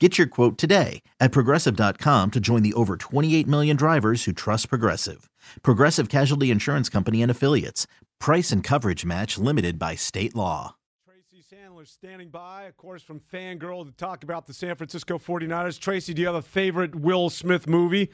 Get your quote today at progressive.com to join the over 28 million drivers who trust Progressive. Progressive Casualty Insurance Company and Affiliates. Price and coverage match limited by state law. Tracy Sandler standing by, of course, from Fangirl to talk about the San Francisco 49ers. Tracy, do you have a favorite Will Smith movie?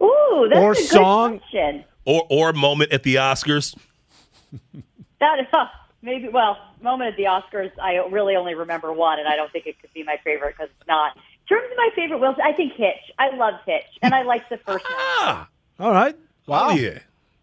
Ooh, that's Or a good song? question. or or moment at the Oscars. That is huh, oh, maybe. Well, moment at the Oscars, I really only remember one, and I don't think it could be my favorite because it's not. In terms of my favorite Will, I think Hitch. I love Hitch, and I like the first one. Ah, All right. Wow. oh yeah.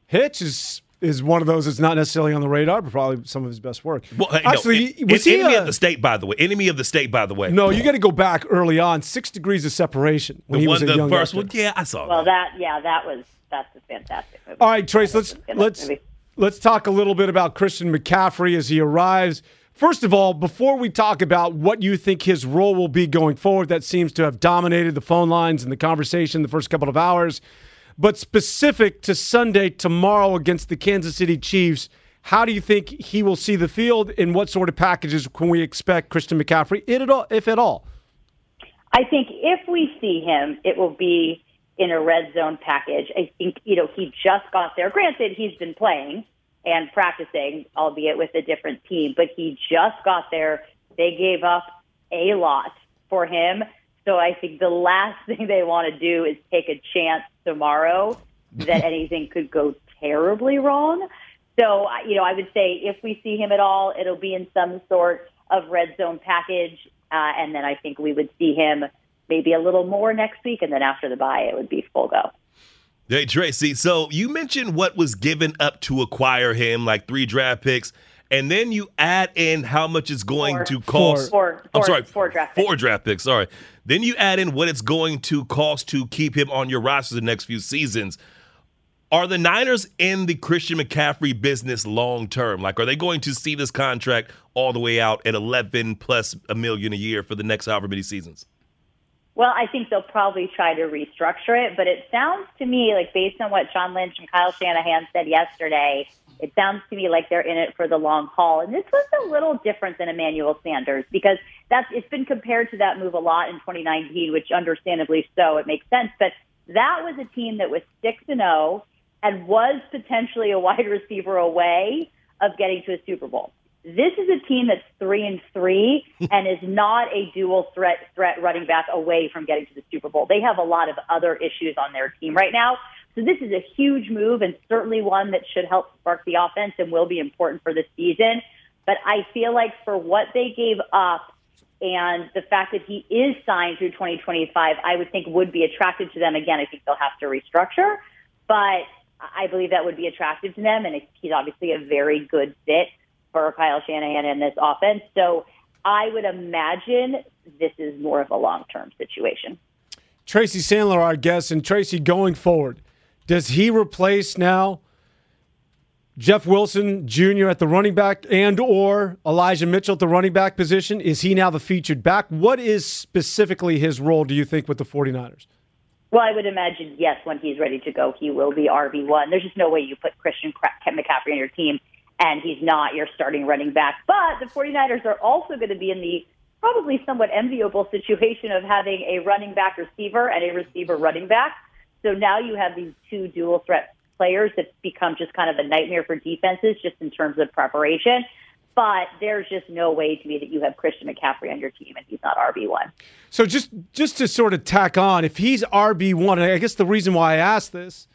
Hitch is is one of those that's not necessarily on the radar, but probably some of his best work. Well, hey, Actually, no, was en- he enemy uh, of the state, by the way. Enemy of the state, by the way. No, you got to go back early on. Six degrees of separation when the he one, was a the young first actor. one. Yeah, I saw Well, that. that yeah, that was that's a fantastic movie. All right, Trace. Let's let's movie. Let's talk a little bit about Christian McCaffrey as he arrives. First of all, before we talk about what you think his role will be going forward, that seems to have dominated the phone lines and the conversation the first couple of hours. But specific to Sunday tomorrow against the Kansas City Chiefs, how do you think he will see the field, and what sort of packages can we expect Christian McCaffrey, if at all? If at all? I think if we see him, it will be in a red zone package. I think, you know, he just got there. Granted, he's been playing and practicing, albeit with a different team, but he just got there. They gave up a lot for him. So I think the last thing they want to do is take a chance tomorrow that anything could go terribly wrong. So, I- you know, I would say if we see him at all, it'll be in some sort of red zone package. Uh, and then I think we would see him maybe a little more next week. And then after the bye, it would be full go. Hey, Tracy. So you mentioned what was given up to acquire him, like three draft picks, and then you add in how much it's going Four. to cost. Four, I'm sorry, four draft picks. Four draft picks. Sorry. Then you add in what it's going to cost to keep him on your roster the next few seasons. Are the Niners in the Christian McCaffrey business long term? Like, are they going to see this contract all the way out at 11 plus a million a year for the next however many seasons? Well, I think they'll probably try to restructure it, but it sounds to me like based on what John Lynch and Kyle Shanahan said yesterday, it sounds to me like they're in it for the long haul. And this was a little different than Emmanuel Sanders because that's it's been compared to that move a lot in 2019, which understandably so, it makes sense. But that was a team that was six and zero and was potentially a wide receiver away of getting to a Super Bowl. This is a team that's three and three and is not a dual threat threat running back away from getting to the Super Bowl. They have a lot of other issues on their team right now. So this is a huge move and certainly one that should help spark the offense and will be important for the season. But I feel like for what they gave up and the fact that he is signed through 2025, I would think would be attractive to them. Again, I think they'll have to restructure, but I believe that would be attractive to them. And he's obviously a very good fit for Kyle Shanahan and this offense. So I would imagine this is more of a long term situation. Tracy Sandler, our guest, and Tracy going forward, does he replace now Jeff Wilson Jr. at the running back and or Elijah Mitchell at the running back position? Is he now the featured back? What is specifically his role, do you think, with the 49ers? Well, I would imagine, yes, when he's ready to go, he will be RB1. There's just no way you put Christian McCaffrey on your team and he's not your starting running back. But the 49ers are also going to be in the probably somewhat enviable situation of having a running back receiver and a receiver running back. So now you have these two dual threat players that become just kind of a nightmare for defenses just in terms of preparation. but there's just no way to me that you have Christian McCaffrey on your team and he's not RB one. So just just to sort of tack on, if he's RB one, I guess the reason why I asked this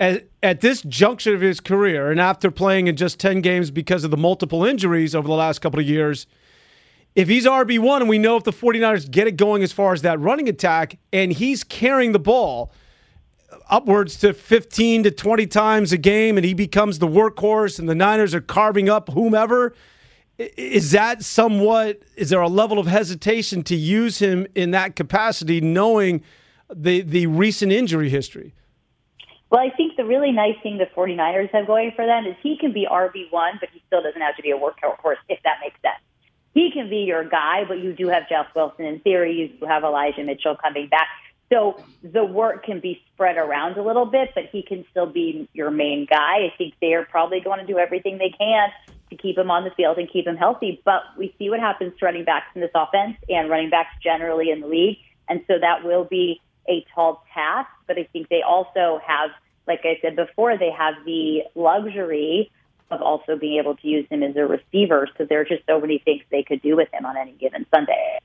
at, at this juncture of his career, and after playing in just 10 games because of the multiple injuries over the last couple of years, if he's RB1 and we know if the 49ers get it going as far as that running attack and he's carrying the ball upwards to 15 to 20 times a game and he becomes the workhorse and the Niners are carving up whomever, is that somewhat, is there a level of hesitation to use him in that capacity knowing the, the recent injury history? Well, I think the really nice thing the 49ers have going for them is he can be RB1, but he still doesn't have to be a workhorse, if that makes sense. He can be your guy, but you do have Jeff Wilson in theory. You have Elijah Mitchell coming back. So the work can be spread around a little bit, but he can still be your main guy. I think they're probably going to do everything they can to keep him on the field and keep him healthy. But we see what happens to running backs in this offense and running backs generally in the league. And so that will be a tall task, but I think they also have, like I said before, they have the luxury of also being able to use him as a receiver. So there are just so many things they could do with him on any given Sunday.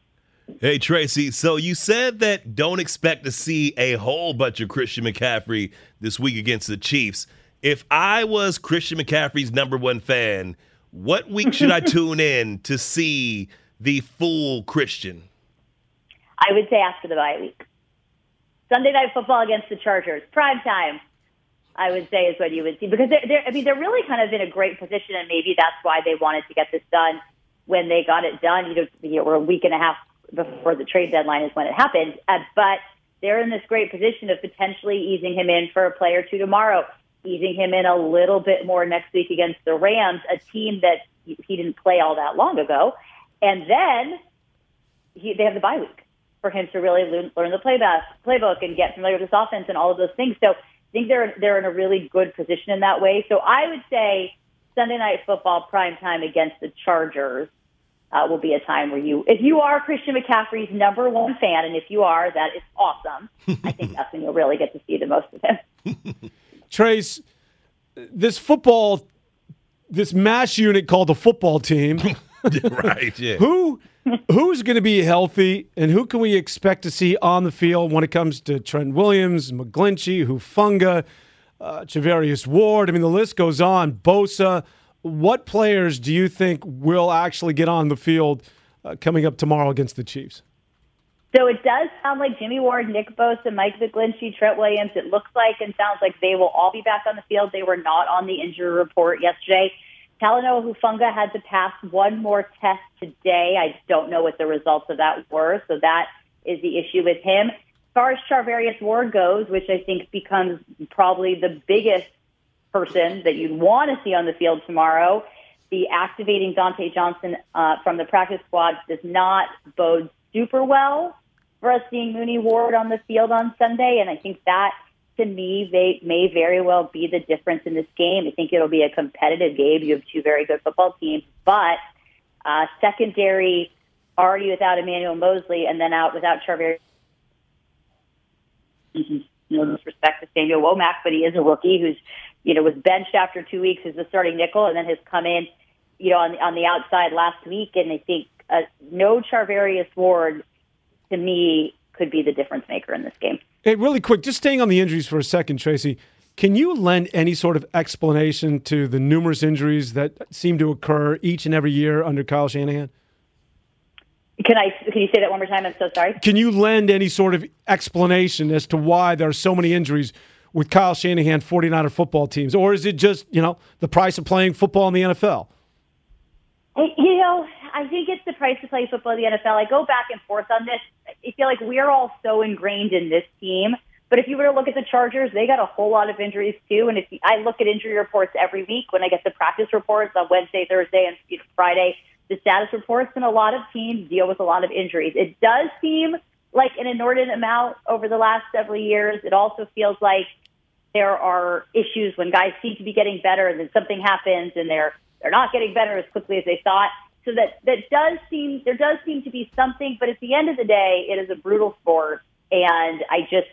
Hey, Tracy. So you said that don't expect to see a whole bunch of Christian McCaffrey this week against the Chiefs. If I was Christian McCaffrey's number one fan, what week should I tune in to see the full Christian? I would say after the bye week. Sunday night football against the Chargers, prime time. I would say is what you would see because they're, they're, I mean they're really kind of in a great position, and maybe that's why they wanted to get this done when they got it done. You know, you we're a week and a half before the trade deadline is when it happened, uh, but they're in this great position of potentially easing him in for a play or two tomorrow, easing him in a little bit more next week against the Rams, a team that he didn't play all that long ago, and then he, they have the bye week for him to really learn, learn the playbook, playbook and get familiar with this offense and all of those things. So I think they're they're in a really good position in that way. So I would say Sunday night football prime time against the Chargers uh, will be a time where you, if you are Christian McCaffrey's number one fan, and if you are, that is awesome. I think that's when you'll really get to see the most of him. Trace, this football, this mash unit called the football team. right. Yeah. Who who's going to be healthy and who can we expect to see on the field when it comes to Trent Williams, McGlinchey, Hufanga, uh, Charvarius Ward? I mean, the list goes on. Bosa. What players do you think will actually get on the field uh, coming up tomorrow against the Chiefs? So it does sound like Jimmy Ward, Nick Bosa, Mike McGlinchey, Trent Williams. It looks like and sounds like they will all be back on the field. They were not on the injury report yesterday. Talanoa Hufanga had to pass one more test today. I don't know what the results of that were, so that is the issue with him. As far as Charvarius Ward goes, which I think becomes probably the biggest person that you'd want to see on the field tomorrow, the activating Dontae Johnson uh, from the practice squad does not bode super well for us seeing Mooney Ward on the field on Sunday, and I think that to me, they may very well be the difference in this game. I think it'll be a competitive game. You have two very good football teams, but uh, secondary already without Emmanuel Moseley and then out without Charvarius. No disrespect to Samuel Womack, but he is a rookie who's, you know, was benched after two weeks as the starting nickel and then has come in, you know, on the, on the outside last week. And I think uh, no Charvarius Ward, to me, could be the difference maker in this game. Hey, really quick, just staying on the injuries for a second, Tracy. Can you lend any sort of explanation to the numerous injuries that seem to occur each and every year under Kyle Shanahan? Can I? Can you say that one more time? I'm so sorry. Can you lend any sort of explanation as to why there are so many injuries with Kyle Shanahan 49er football teams, or is it just you know the price of playing football in the NFL? You know, I think it's the price to play football in the NFL. I go back and forth on this. I feel like we're all so ingrained in this team. But if you were to look at the Chargers, they got a whole lot of injuries too. And if I look at injury reports every week when I get the practice reports on Wednesday, Thursday, and Friday, the status reports, and a lot of teams deal with a lot of injuries. It does seem like an inordinate amount over the last several years. It also feels like there are issues when guys seem to be getting better, and then something happens, and they're they're not getting better as quickly as they thought. So that that does seem there does seem to be something, but at the end of the day, it is a brutal sport, and I just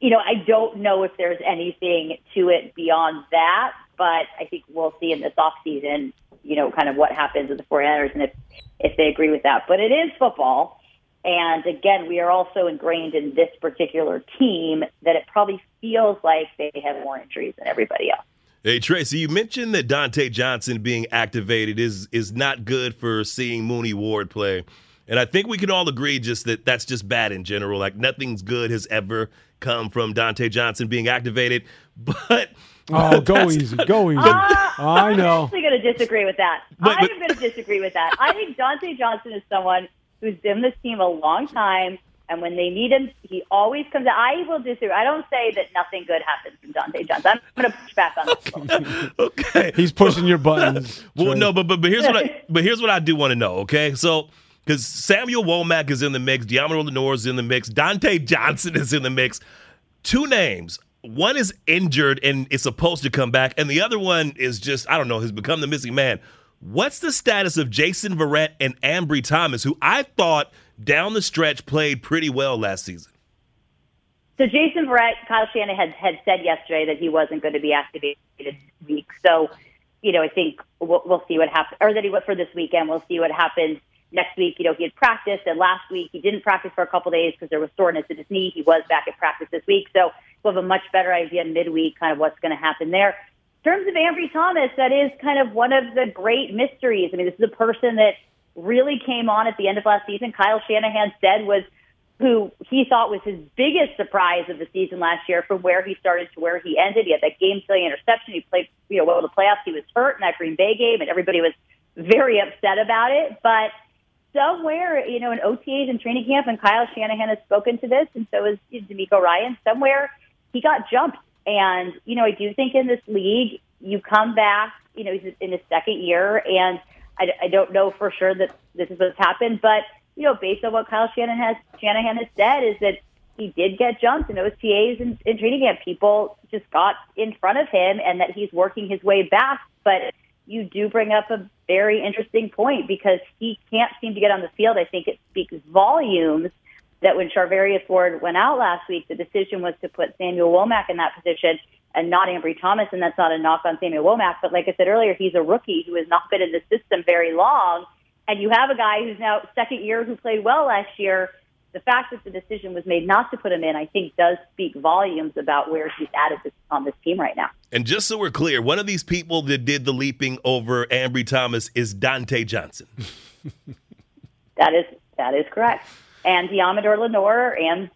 you know I don't know if there's anything to it beyond that. but I think we'll see in this offseason, you know, kind of what happens with the 49ers and if, if they agree with that. But it is football. And again, we are also ingrained in this particular team that it probably feels like they have more injuries than everybody else. Hey Tracy, you mentioned that Dontae Johnson being activated is is not good for seeing Mooney Ward play. And I think we can all agree just that that's just bad in general. Like nothing's good has ever come from Dontae Johnson being activated. But oh, go easy, go easy. Uh, I know. I'm actually going to disagree with that. But, but, I'm going to disagree with that. I think Dontae Johnson is someone who's been this team a long time. And when they need him, he always comes out. I will disagree. I don't say that nothing good happens from Dontae Johnson. I'm going to push back on this. okay. He's pushing your buttons. well, no, but, but but here's what I but here's what I do want to know. Okay, so because Samuel Womack is in the mix, Deommodore Lenoir is in the mix, Dontae Johnson is in the mix. Two names. One is injured and is supposed to come back, and the other one is just I don't know has become the missing man. What's the status of Jason Verrett and Ambry Thomas, who I thought down the stretch played pretty well last season? So Jason Verrett, Kyle Shanahan had, had said yesterday that he wasn't going to be activated this week. So, you know, I think we'll, we'll see what happens, or that he went for this weekend. We'll see what happens next week. You know, he had practiced, and last week he didn't practice for a couple days because there was soreness in his knee. He was back at practice this week, so we'll have a much better idea midweek, kind of what's going to happen there In terms of Ambry Thomas, that is kind of one of the great mysteries. I mean, this is a person that really came on at the end of last season. Kyle Shanahan said was who he thought was his biggest surprise of the season last year from where he started to where he ended. He had that game killing interception. He played, you know, well in the playoffs. He was hurt in that Green Bay game, and everybody was very upset about it. But somewhere, you know, in OTAs and training camp, and Kyle Shanahan has spoken to this, and so has DeMeco Ryans. Somewhere he got jumped and, you know, I do think in this league, you come back, you know, he's in his second year, and I, I don't know for sure that this is what's happened, but, you know, based on what Kyle Shanahan has, Shanahan has said, is that he did get jumped in OTAs and in training camp. People just got in front of him, and that he's working his way back. But you do bring up a very interesting point because he can't seem to get on the field. I think it speaks volumes that when Charvarius Ward went out last week, the decision was to put Samuel Womack in that position and not Ambry Thomas. And that's not a knock on Samuel Womack. But like I said earlier, he's a rookie who has not been in the system very long. And you have a guy who's now second year who played well last year. The fact that the decision was made not to put him in, I think, does speak volumes about where he's at on this team right now. And just so we're clear, one of these people that did the leaping over Ambry Thomas is Dontae Johnson. that is that is correct and Deommodore Lenoir and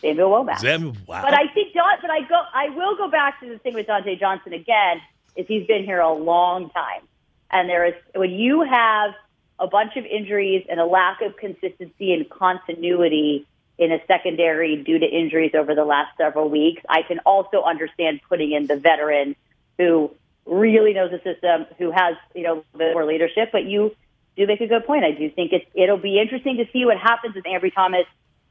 Samuel Womack. Wow. But I think Don, but I go I will go back to the thing with Dontae Johnson again is he's been here a long time. And there is when you have a bunch of injuries and a lack of consistency and continuity in a secondary due to injuries over the last several weeks, I can also understand putting in the veteran who really knows the system, who has, you know, bit more leadership, but you do make a good point. I do think it's it'll be interesting to see what happens with Ambry Thomas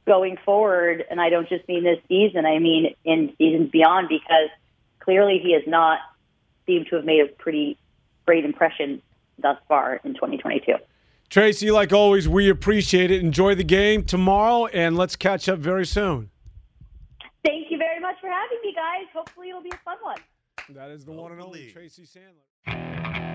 going forward, and I don't just mean this season. I mean in seasons beyond because clearly he has not seemed to have made a pretty great impression thus far in 2022. Tracy, like always, we appreciate it. Enjoy the game tomorrow, and let's catch up very soon. Thank you very much for having me, guys. Hopefully, it'll be a fun one. That is the one and only Tracy Sandler.